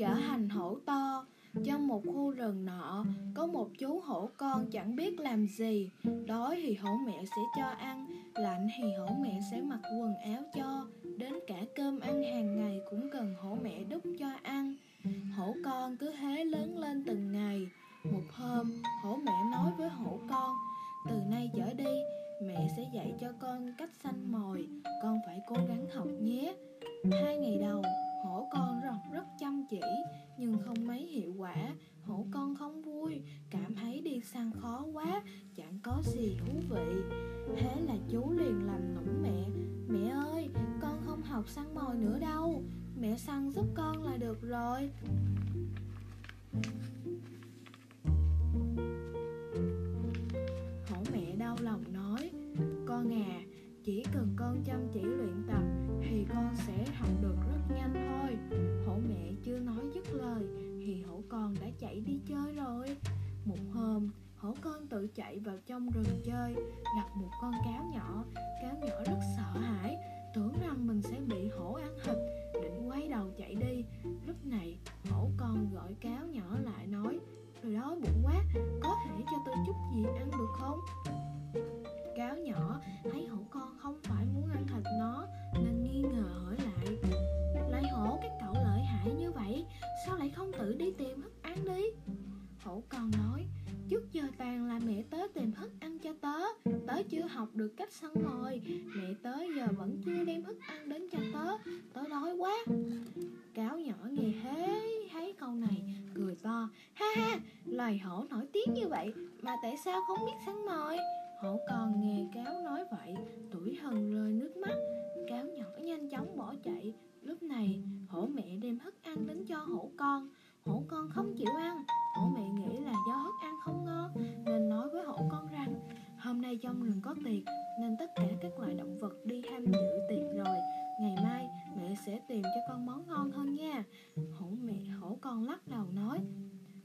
trở thành hổ to. Trong một khu rừng nọ có một chú hổ con chẳng biết làm gì. Đói thì hổ mẹ sẽ cho ăn lạnh thì hổ mẹ sẽ mặc quần áo cho. Đến cả cơm ăn hàng ngày cũng cần hổ mẹ đút cho ăn. Hổ con cứ thế lớn lên từng ngày. Một hôm hổ mẹ nói với hổ con từ nay trở đi mẹ sẽ dạy cho con cách săn mồi. Con phải cố gắng học nhé. Hai ngày đầu hổ con rất rất chăm chỉ, nhưng không mấy hiệu quả. Hổ con không vui, cảm thấy đi săn khó quá, chẳng có gì thú vị. Thế là chú liền làm nũng mẹ. Mẹ ơi, con không học săn mồi nữa đâu. Mẹ săn giúp con là được rồi. Chỉ cần con chăm chỉ luyện tập thì con sẽ học được rất nhanh thôi. Hổ mẹ chưa nói dứt lời thì hổ con đã chạy đi chơi rồi. Một hôm, hổ con tự chạy vào trong rừng chơi, gặp một con cáo nhỏ. Cáo nhỏ rất sợ hãi, tưởng rằng mình sẽ bị hổ ăn thịt, định quay đầu chạy đi. Lúc này, hổ con gọi cáo nhỏ lại nói rồi đói bụng quá, có thể cho tôi chút gì ăn được không? Nhỏ thấy hổ con không phải muốn ăn thịt nó, nên nghi ngờ hỏi lại. Lại hổ các cậu lợi hại như vậy, sao lại không tự đi tìm thức ăn đi? Hổ con nói, trước giờ toàn là mẹ tớ tìm thức ăn cho tớ tớ chưa học được cách săn mồi. Mẹ tớ giờ vẫn chưa đem thức ăn đến cho tớ tớ đói quá. Cáo nhỏ nghe thế thấy câu này, cười to. Ha ha, loài hổ nổi tiếng như vậy, mà tại sao không biết săn mồi? Hổ con nghe cáo nói vậy tuổi hần rơi nước mắt. Cáo nhỏ nhanh chóng bỏ chạy. Lúc này, hổ mẹ đem hất ăn đến cho hổ con. Hổ con không chịu ăn. Hổ mẹ nghĩ là do hất ăn không ngon, nên nói với hổ con rằng, hôm nay trong rừng có tiệc, nên tất cả các loài động vật đi tham dự tiệc rồi. Ngày mai, mẹ sẽ tìm cho con món ngon hơn nha. Hổ mẹ, hổ con lắc đầu nói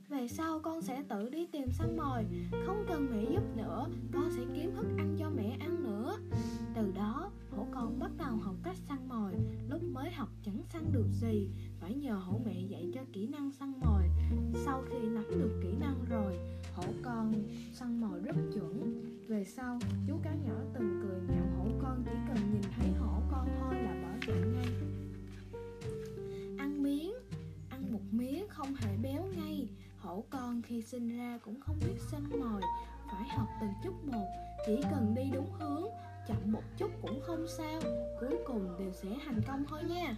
về sau con sẽ tự đi tìm săn mồi, Không cần mẹ giúp nữa, Con sẽ kiếm thức ăn cho mẹ ăn nữa. Từ đó, hổ con bắt đầu học cách săn mồi, Lúc mới học chẳng săn được gì, Phải nhờ hổ mẹ dạy cho kỹ năng săn mồi. Sau khi nắm được kỹ năng rồi, Hổ con săn mồi rất chuẩn. Về sau, chú cá nhỏ từng cười nhạo hổ con Chỉ cần nhìn thấy hổ con thôi là bỏ chạy ngay. Ăn miếng, Ăn một miếng không hề béo Cậu con khi sinh ra cũng không biết săn mồi, Phải học từ chút một. Chỉ cần đi đúng hướng, Chậm một chút cũng không sao. Cuối cùng đều sẽ thành công thôi nha.